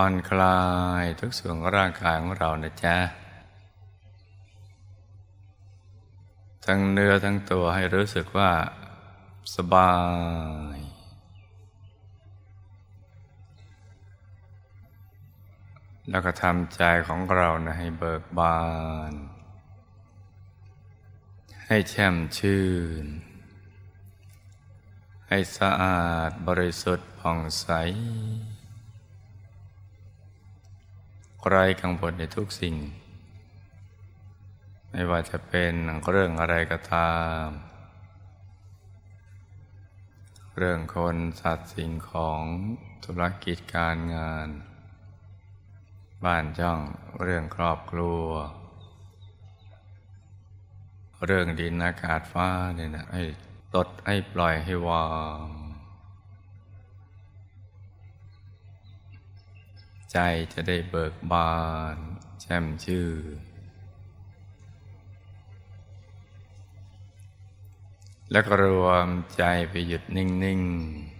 ผ่อนคลายทุกส่วนของร่างกายของเรานะจ๊ะ ทั้งเนื้อทั้งตัวให้รู้สึกว่าสบาย แล้วก็ทำใจของเรานะให้เบิกบาน ให้แช่มชื่น ให้สะอาดบริสุทธิ์ผ่องใส ไร้กังวลในทุกสิ่ง ไม่ว่าจะเป็นเรื่องอะไรก็ตาม เรื่องคนสัตว์สิ่งของธุรกิจการงาน บ้านจ้องเรื่องครอบครัว เรื่องดินอากาศฟ้าเนี่ยนะให้ตดให้ปล่อยให้วาง ใจจะได้เบิกบาน แช่มชื่อ แล้วก็รวมใจไปหยุดนิ่งๆ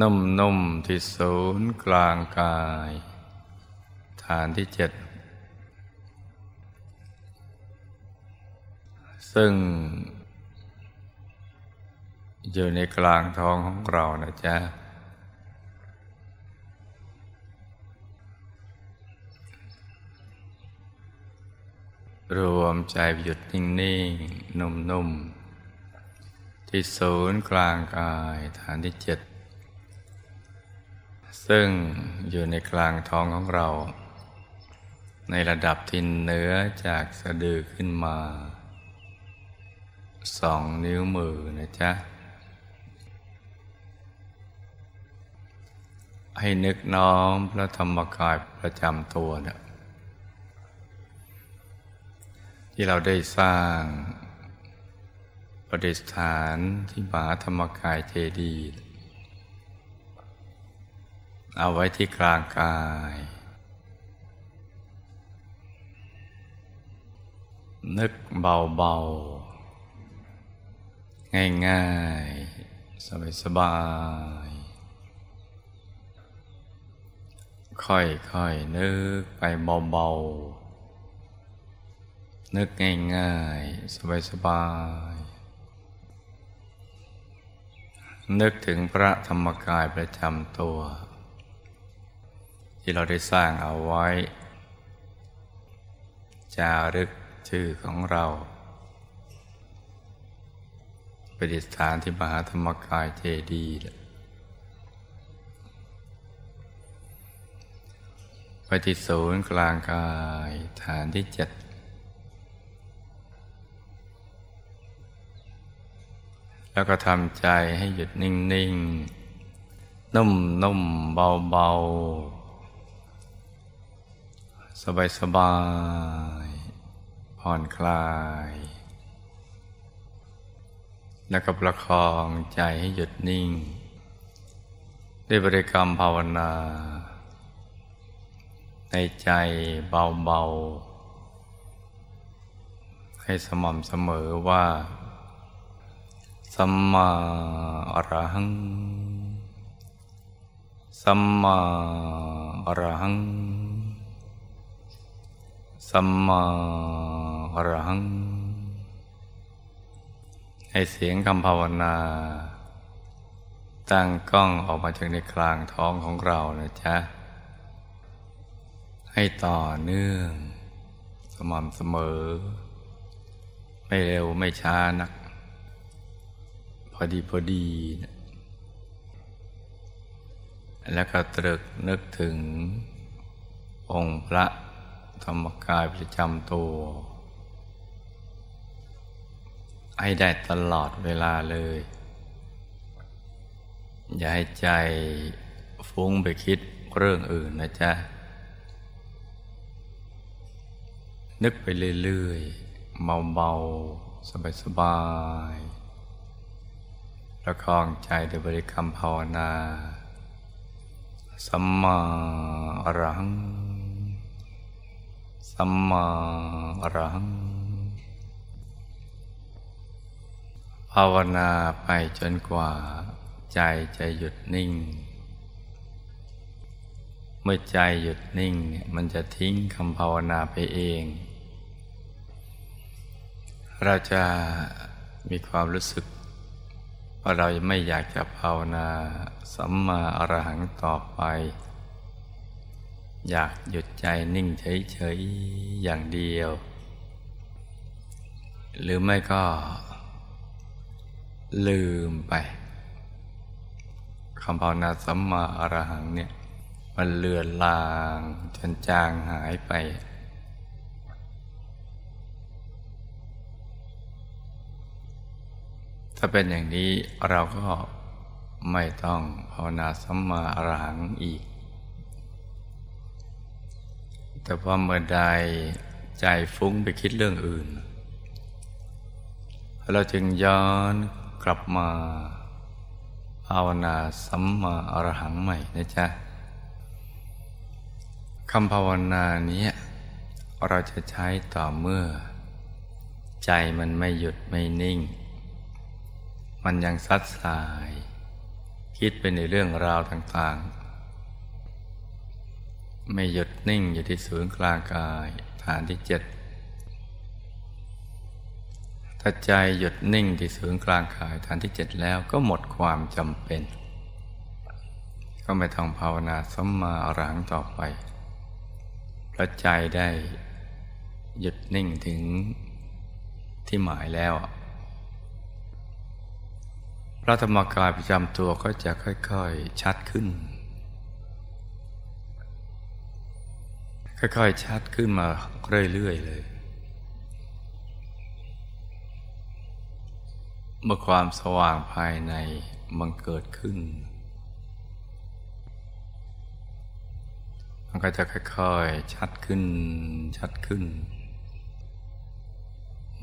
นุ่มๆที่ศูนย์กลางกาย ฐานที่เจ็ด ซึ่ง อยู่ในกลางท้องของเรานะจ๊ะ รวมใจหยุดนิ่งๆนุ่มๆที่ศูนย์กลางกายฐานที่เจ็ดซึ่งอยู่ในกลางท้องของเรา ในระดับที่เหนือจากสะดือขึ้นมาสองนิ้วมือนะจ๊ะ ให้นึกน้อมพระธรรมกายประจำตัวเนี่ย ที่เราได้สร้างประดิษฐานที่มหาธรรมกายเจดีย์เอาไว้ที่กลางกาย นึกเบาๆ ง่ายๆ สบายๆ ค่อยๆ นึกไปเบาๆ นึกง่ายๆ สบายๆนึกถึงพระธรรมกายประจำตัว ที่เราได้สร้างเอาไว้ จารึกชื่อของเราประดิษฐานที่มหาธรรมกายเจดีย์ปที่ศูนย์กลางกายฐานที่เจ็ด แล้วก็ทำใจให้หยุดนิ่งๆ นุ่มๆ เบาๆ สบายๆ ผ่อนคลาย แล้วก็ประคองใจให้หยุดนิ่ง ด้วยบริกรรมภาวนา ในใจเบาๆ ให้สม่ำเสมอว่า สัมมาอรหัง สัมมาอรหัง สัมมาอรหัง ให้เสียงคำภาวนา ตั้งกล้องออกมาจากในกลางท้องของเรานะจ๊ะ ให้ต่อเนื่อง สม่ำเสมอ ไม่เร็วไม่ช้านัก พอดีพอดีนะแล้วก็ตรึกนึกถึง องค์พระธรรมกายประจำตัว ให้ได้ตลอดเวลาเลย อย่าให้ใจฟุ้งไปคิดเรื่องอื่นนะจ๊ะ นึกไปเรื่อยๆ เบาๆ สบายๆ ประคองใจด้วยบริกรรมภาวนา สัมมาอรหัง สัมมาอรหัง ภาวนาไปจนกว่า ใจจะหยุดนิ่ง เมื่อใจหยุดนิ่งเนี่ยมันจะทิ้งคำภาวนาไปเอง เราจะมีความรู้สึก ว่าเราไม่อยากจะภาวนาสัมมาอรหังต่อไป อยากหยุดใจนิ่งเฉยๆอย่างเดียว หรือไม่ก็ลืมไปคำภาวนาสัมมาอรหังเนี่ย มันเลือนลางจนจางหายไป ถ้าเป็นอย่างนี้เราก็ไม่ต้องภาวนาสัมมาอรหังอีก แต่พอเมื่อใดใจฟุ้งไปคิดเรื่องอื่น เราจึงย้อนกลับมาภาวนาสัมมาอรหังใหม่นะจ๊ะคำภาวนานี้เราจะใช้ต่อเมื่อ ใจมันไม่หยุดไม่นิ่ง มันยังซัดสาย คิดไปในเรื่องราวต่างๆ ไม่หยุดนิ่งอยู่ที่ศูนย์กลางกายฐานที่เจ็ดถ้าใจหยุดนิ่งที่ศูนย์กลางกายฐานที่เจ็ดแล้วก็หมดความจำเป็น ก็ไม่ต้องภาวนาสัมมาอรังต่อไปพระใจได้หยุดนิ่งถึงที่หมายแล้ว พระธรรมกายประจำตัวก็จะค่อยๆชัดขึ้น ค่อยๆชัดขึ้นมาเรื่อยๆเลย เมื่อความสว่างภายในมันเกิดขึ้น มันก็จะค่อยๆชัดขึ้นชัดขึ้น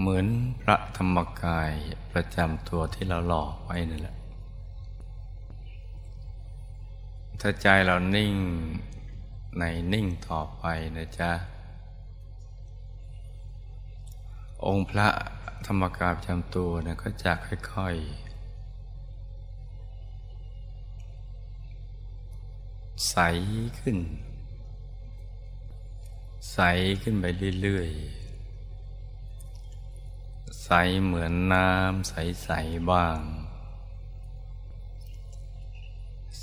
เหมือนพระธรรมกายประจำตัวที่เราหล่อไว้นั่นแหละ ถ้าใจเรานิ่งในนิ่งต่อไปนะจ๊ะ องค์พระธรรมกายประจำตัวนะก็จะค่อยๆ ใสขึ้น ใสขึ้นไปเรื่อยๆ สเหมือนน้ำใสๆบ้าง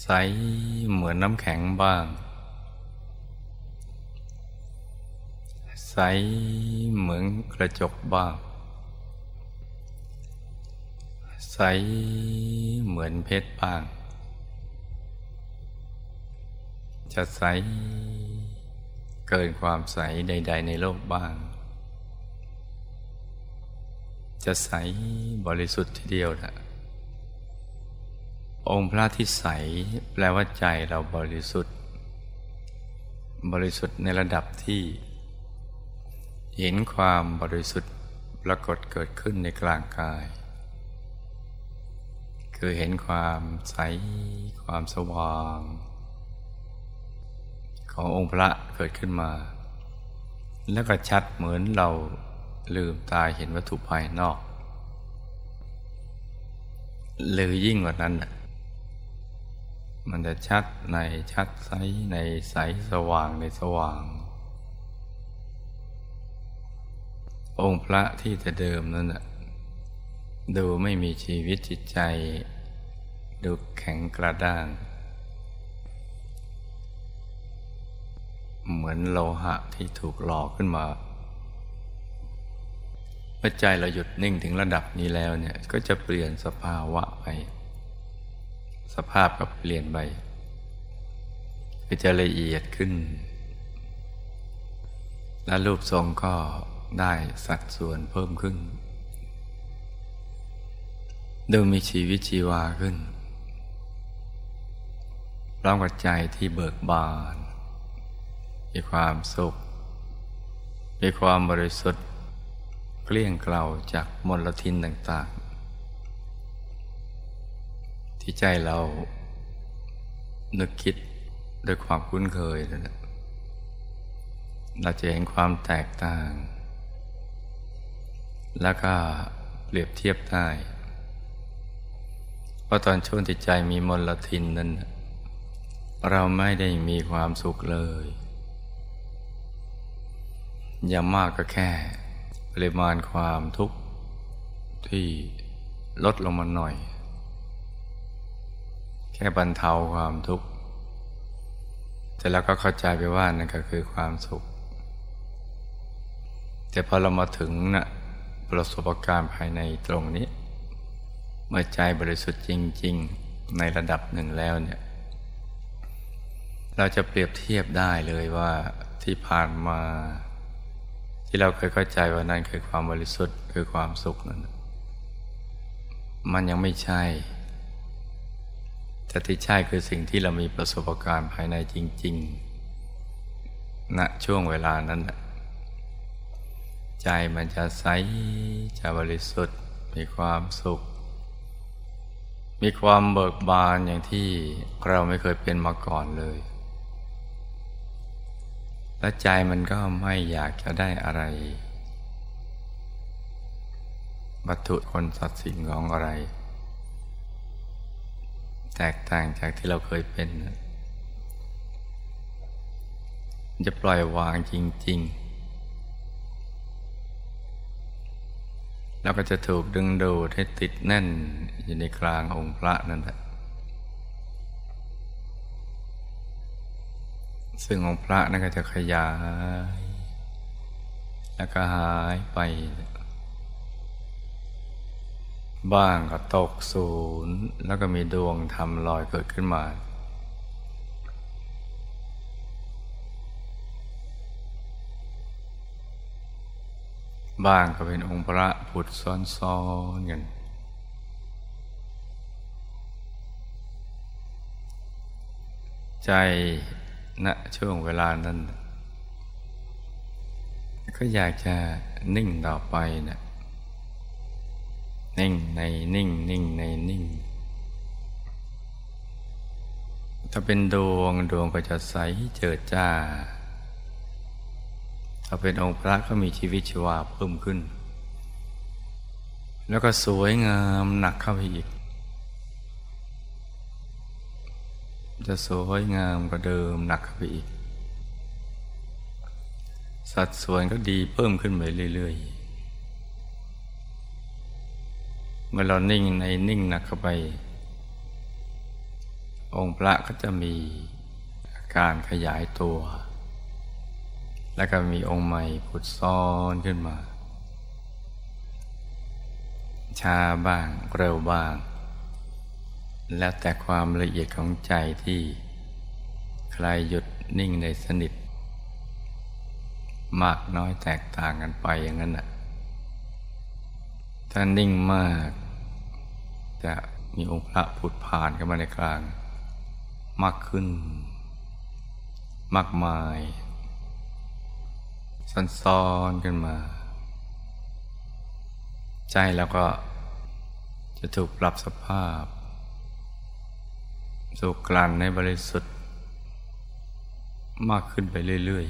ใสเหมือนน้ำแข็งบ้าง ใสเหมือนกระจกบ้าง ใสเหมือนเพชรบ้าง จะใสเกินความใสใด ๆ ในโลกบ้าง จะใสบริสุทธิ์ทีเดียวนะองค์พระที่ใสแปลว่าใจเราบริสุทธิ์ บริสุทธิ์ในระดับที่ เห็นความบริสุทธิ์ปรากฏเกิดขึ้นในกลางกาย คือเห็นความใสความสว่าง ขององค์พระเกิดขึ้นมา แล้วก็ชัดเหมือนเรา ลืมตาเห็นวัตถุภายนอก หรือยิ่งกว่านั้น มันจะชัดในชัดใสในใสสว่างในสว่าง องค์พระที่จะเดิมนั้นดูไม่มีชีวิตจิตใจ ดูแข็งกระด้าง เหมือนโลหะที่ถูกหลอกขึ้นมา เมื่อใจเราหยุดนิ่งถึงระดับนี้แล้วเนี่ยก็จะเปลี่ยนสภาวะไป สภาพก็เปลี่ยนไปก็จะละเอียดขึ้น และรูปทรงก็ได้สัดส่วนเพิ่มขึ้น ดูมีชีวิตชีวาขึ้นพร้อมกับใจที่เบิกบาน มีความสุข มีความบริสุทธิ์ เกลี้ยงเกลาจากมลทินต่างๆ ที่ใจเรานึกคิดด้วยความคุ้นเคยนะเราจะเห็นความแตกต่าง แล้วก็เปรียบเทียบได้ว่าตอนช่วงที่ใจมีมลทินนั้น เราไม่ได้มีความสุขเลย อย่างมากก็แค่ ริมาณความทุกข์ที่ลดลงมาหน่อย แค่บรรเทาความทุกข์แต่แล้วก็เข้าใจไปว่านั่นก็คือความสุข แต่พอเรามาถึงนะประสบการณ์ภายในตรงนี้ เมื่อใจบริสุทธิ์จริง ๆ ในระดับหนึ่งแล้วเนี่ย เราจะเปรียบเทียบได้เลยว่าที่ผ่านมา ที่เราเคยเข้าใจว่านั่นคือความบริสุทธิ์คือความสุขนั้นมันยังไม่ใช่ แต่ที่ใช่คือสิ่งที่เรามีประสบการณ์ภายในจริง ๆณนะช่วงเวลานั้น ใจมันจะใสจะบริสุทธิ์มีความสุข มีความเบิกบานอย่างที่เราไม่เคยเป็นมาก่อนเลย และใจมันก็ไม่อยากจะได้อะไร วัตถุคนสัตว์สิ่งของอะไร แตกต่างจากที่เราเคยเป็น จะปล่อยวางจริง ๆ แล้วก็จะถูกดึงดูดให้ติดแน่นอยู่ในกลางองค์พระนั่นแหละ ซึ่งองค์พระนั่นก็จะขยาย แล้วก็หายไป บ้างก็ตกศูนย์ แล้วก็มีดวงธรรมลอยเกิดขึ้นมา บ้างก็เป็นองค์พระผุดซ้อนๆกันใจ ณช่วงเวลานั้น ก็อยากจะนิ่งต่อไปนะนิ่งในนิ่งนิ่งในนิ่ง ถ้าเป็นดวงดวงก็จะใสเจิดจ้า ถ้าเป็นองค์พระก็มีชีวิตชีวาเพิ่มขึ้น แล้วก็สวยงามหนักเข้าไปอีก จะสวยงามกว่าเดิมหนักขึ้นไปอีก สัดส่วนก็ดีเพิ่มขึ้นไปเรื่อยๆ เมื่อเรานิ่งในนิ่งหนักเข้าไป องค์พระก็จะมีการขยายตัว แล้วก็มีองค์ใหม่ผุดซ้อนขึ้นมา ชาบ้างเร็วบ้าง แล้วแต่ความละเอียดของใจที่ใครหยุดนิ่งในสนิท มากน้อยแตกต่างกันไปอย่างนั้นน่ะถ้านิ่งมาก จะมีองค์พระผุดผ่านเข้ามาในกลาง มากขึ้น มากมายซันซ้อนขึ้นมา ใจแล้วก็จะถูกปรับสภาพ สุกลั่นในบริสุทธิ์ มากขึ้นไปเรื่อย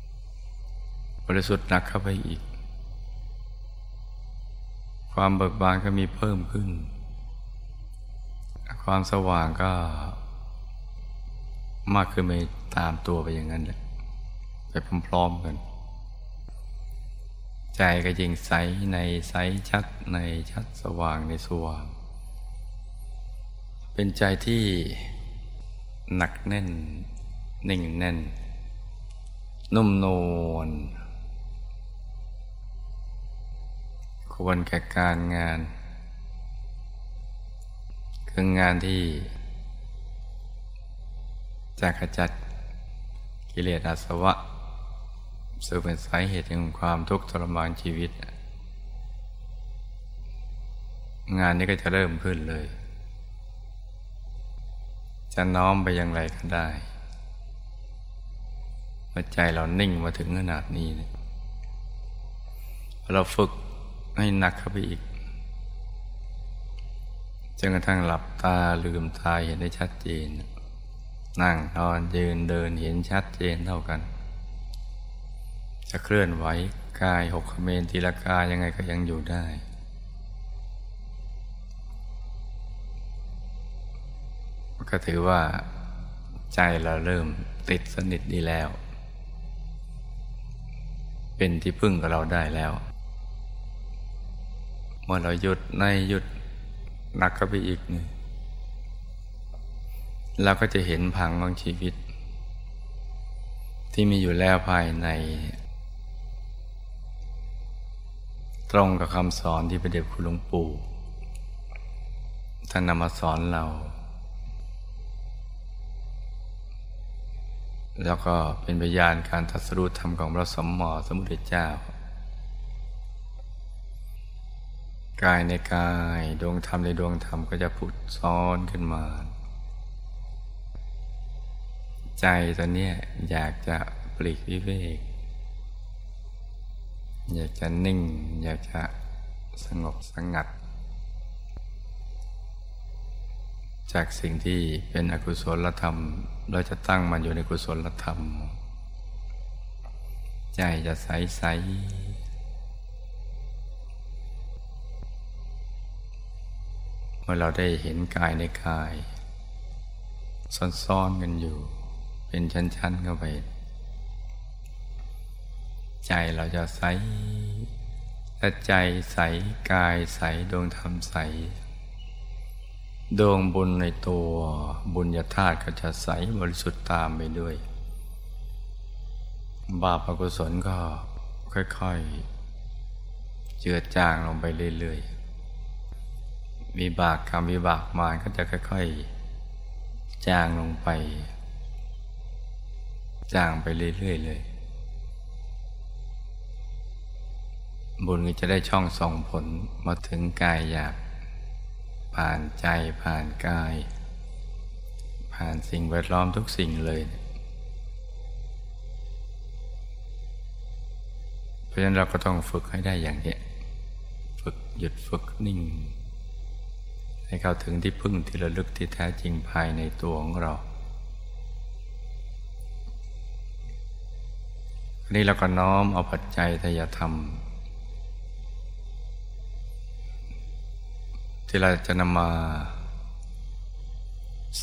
ๆ บริสุทธิ์หนักเข้าไปอีก ความเบิกบานก็มีเพิ่มขึ้น ความสว่างก็มากขึ้นไปตามตัวไปอย่างนั้นแหละไปพร้อมๆกัน ใจก็ยิ่งใสในใสชัดในชัดสว่างในสว่าง เป็นใจที่หนักแน่น นิ่งแน่น นุ่มนวลควรแก่การงาน คืองานที่จะขจัดกิเลสอาสวะซึ่งเป็นสาเหตุของความทุกข์ทรมานชีวิต งานนี้ก็จะเริ่มขึ้นเลย จะน้อมไปอย่างไรก็ได้ใจเรานิ่งมาถึงขนาดนี้เนี่ยเราฝึกให้หนักเข้าไปอีกจนกระทั่งหลับตาลืมตาเห็นได้ชัดเจน นั่งนอนยืนเดินเห็นชัดเจนเท่ากัน จะเคลื่อนไหวกายหกเมนทีละกายยังไงก็ยังอยู่ได้ ก็ถือว่าใจเราเริ่มติดสนิทดีแล้ว เป็นที่พึ่งกับเราได้แล้ว เมื่อเราหยุดในหยุดหนักก็ไปอีกหนึ่งเราก็จะเห็นพังของชีวิต ที่มีอยู่แล้วภายใน ตรงกับคำสอนที่พระเดชคุณหลวงปู่ท่านนำมาสอนเรา แล้วก็เป็นพยานการทัศรูธรรมของพระสมมอสมุทรเจ้า กายในกายดวงธรรมในดวงธรรมก็จะผุดซ้อนขึ้นมา ใจตอนนี้อยากจะปลีกวิเวก อยากจะนิ่ง อยากจะสงบสงัด จากสิ่งที่เป็นอกุศลธรรม เราจะตั้งมันอยู่ในกุศลธรรม ใจจะใสใสเมื่อเราได้เห็นกายในกาย ซ่อนๆกันอยู่ เป็นชั้นๆเข้าไป ใจเราจะใสถ้าใจใสกายใสดวงธรรมใส ดวงบุญในตัวบุญญาธาตุก็จะใสบริสุทธิ์ตามไปด้วย บาปอกุศลก็ค่อยๆ เจือจางลงไปเรื่อยๆ วิบากกรรมวิบากมารก็จะค่อยๆ จางลงไป จางไปเรื่อยๆเลย บุญก็จะได้ช่องส่องผลมาถึงกายหยาบ ผ่านใจผ่านกาย ผ่านสิ่งแวดล้อมทุกสิ่งเลย เพราะฉะนั้นเราก็ต้องฝึกให้ได้อย่างนี้ฝึกหยุดฝึกนิ่ง ให้เข้าถึงที่พึ่งที่ระลึกที่แท้จริงภายในตัวของเราอันนี้เราก็น้อมเอาปัจจัยทยธรรม ที่เราจะนำมา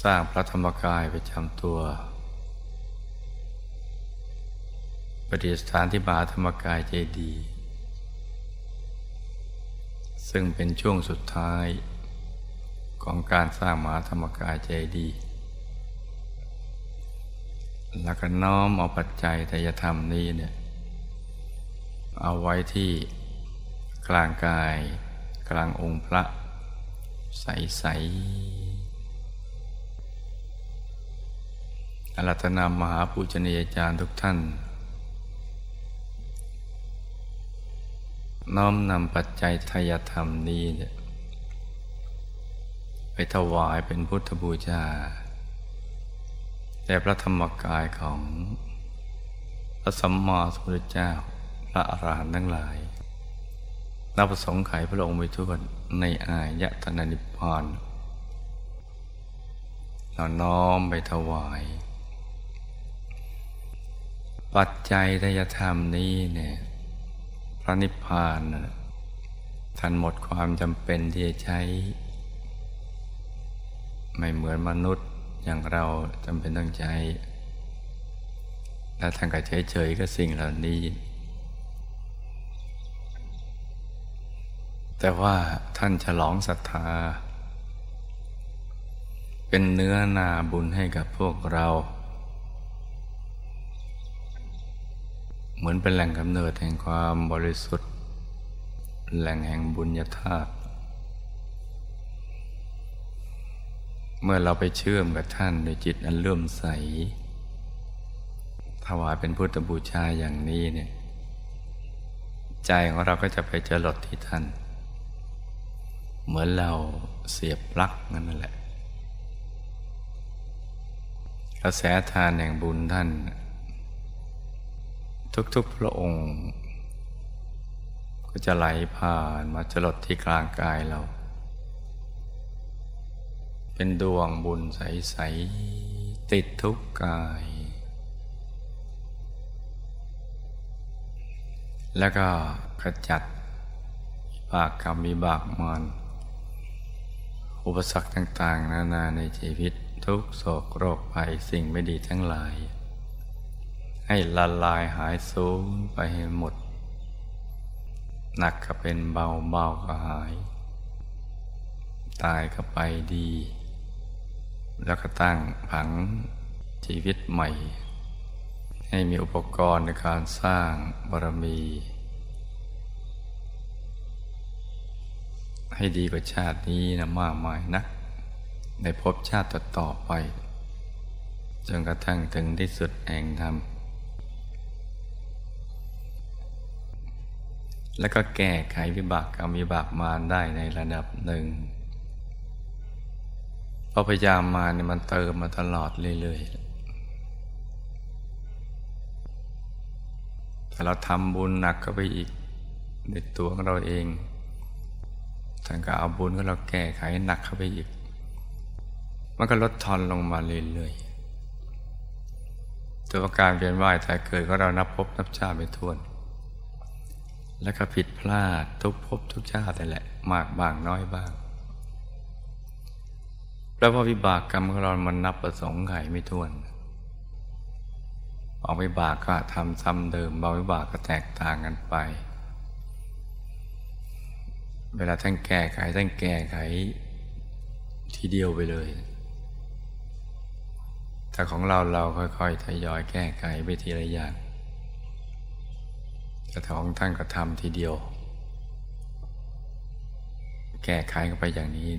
สร้างพระธรรมกายไปจำตัวปฏิสถานที่มหาธรรมกายเจดี ซึ่งเป็นช่วงสุดท้ายของการสร้างมหาธรรมกายใจดี แล้วก็น้อมเอาปัจจัยทยธรรมนี้เนี่ยเอาไว้ที่กลางกายกลางองค์พระ ใสใสอรัตนามหาปูชนียาจารย์ทุกท่าน น้อมนำปัจจัยทยธรรมนี้เนี่ยไปถวายเป็นพุทธบูชาแต่พระธรรมกายของพระสัมมาสัมพุทธเจ้า พระอรหันต์ทั้งหลาย นับประสงค์ไขพระองค์ไปทุกในอายะธนานิพพานเราน้อมไปถวาย ปัจจัยทยธรรมนี้เนี่ยพระนิพพานท่านหมดความจำเป็นที่จะใช้ ไม่เหมือนมนุษย์อย่างเราจำเป็นต้องใช้ แล้วท่านก็เฉยๆกับสิ่งเหล่านี้ แต่ว่าท่านฉลองศรัทธา เป็นเนื้อนาบุญให้กับพวกเรา เหมือนเป็นแหล่งกำเนิดแห่งความบริสุทธิ์ แหล่งแห่งบุญญาธาตุเมื่อเราไปเชื่อมกับท่านโดยจิตอันเลื่อมใส ถวายเป็นพุทธบูชาอย่างนี้เนี่ย ใจของเราก็จะไปเจรดที่ท่าน เหมือนเราเสียบปลั๊กนั่นแหละ กระแสทานแห่งบุญท่าน ทุกๆพระองค์ ก็จะไหลผ่านมาจลดที่กลางกายเรา เป็นดวงบุญใส ๆ ติดทุกกาย แล้วก็ขจัดบากกรรมมีบากมาน อุปสรรคต่างๆ นานาในชีวิตทุกโศกโรคภัยสิ่งไม่ดีทั้งหลาย ให้ละลายหายสูญไปให้หมด หนักก็เป็นเบาเบาก็หาย ตายก็ไปดี แล้วก็ตั้งผังชีวิตใหม่ ให้มีอุปกรณ์ในการสร้างบารมี ให้ดีกว่าชาตินี้นะมากมายนัก ในภพชาติต่อไป จนกระทั่งถึงที่สุดแห่งธรรม แล้วก็แก้ไขวิบากกรรมวิบากมารได้ในระดับหนึ่งเพราะพยายามมาเนี่ยมันเติมมาตลอดเรื่อยๆแต่เราทำบุญหนักก็ไปอีกในตัวของเราเอง ท่านก็เอาบุญของเราแก้ไขหนักเข้าไปอีก มันก็ลดทอนลงมาเรื่อยๆตัวการเวียนว่ายแต่เกิดก็เรานับพบนับชาติไม่ท้วน แล้วก็ผิดพลาดทุกภพทุกชาติแต่แหละ มากบ้างน้อยบ้างแล้วพอวิบากกรรมของเรามันนับประสงค์ไขไม่ท้วนบางวิบากก็ทำซ้ำเดิมบาวิบากก็แตกต่างกันไป เวลาท่านแก้ไขท่านแก้ไข ทีเดียวไปเลยแต่ของเราเราค่อยๆทยอยแก้ไขไปทีละอย่างแต่ของท่านก็ทำทีเดียว แก้ไขกันไปอย่างนี้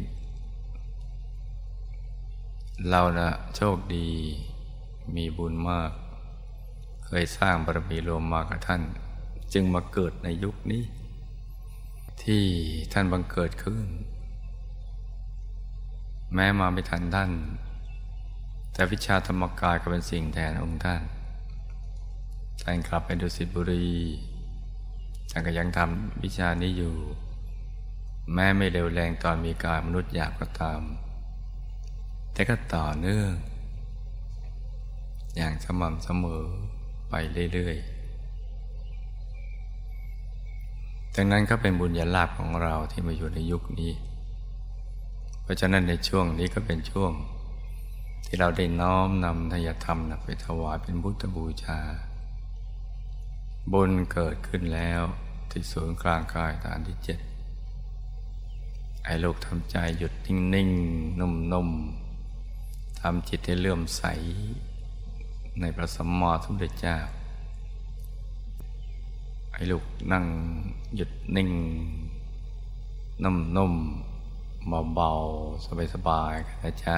เรานะโชคดีมีบุญมาก เคยสร้างบารมีรวมมากับท่าน จึงมาเกิดในยุคนี้ ที่ท่านบังเกิดขึ้น แม้มาไม่ทันท่าน แต่วิชาธรรมกายก็เป็นสิ่งแทนองค์ท่าน ท่านกลับไปดุสิตบุรีท่านก็ยังทำวิชานี้อยู่ แม้ไม่เร็วแรงตอนมีกายมนุษย์อยากก็ตาม แต่ก็ต่อเนื่อง อย่างสม่ำเสมอไปเรื่อยๆ ดังนั้นก็เป็นบุญญาลาภของเราที่มาอยู่ในยุคนี้ เพราะฉะนั้นในช่วงนี้ก็เป็นช่วง ที่เราได้น้อมนำทายธรรมไปถวายเป็นพุทธบูชา บุญเกิดขึ้นแล้วที่ศูนย์กลางกายฐานที่เจ็ดไอ้ลูกทำใจหยุดนิ่งๆนุ่มๆทำจิตให้เลื่อมใส ในพระสัมมาสัมพุทธเจ้า ให้ลูกนั่งหยุดนิ่งนุ่มๆเบาๆสบายๆกันนะจ๊ะ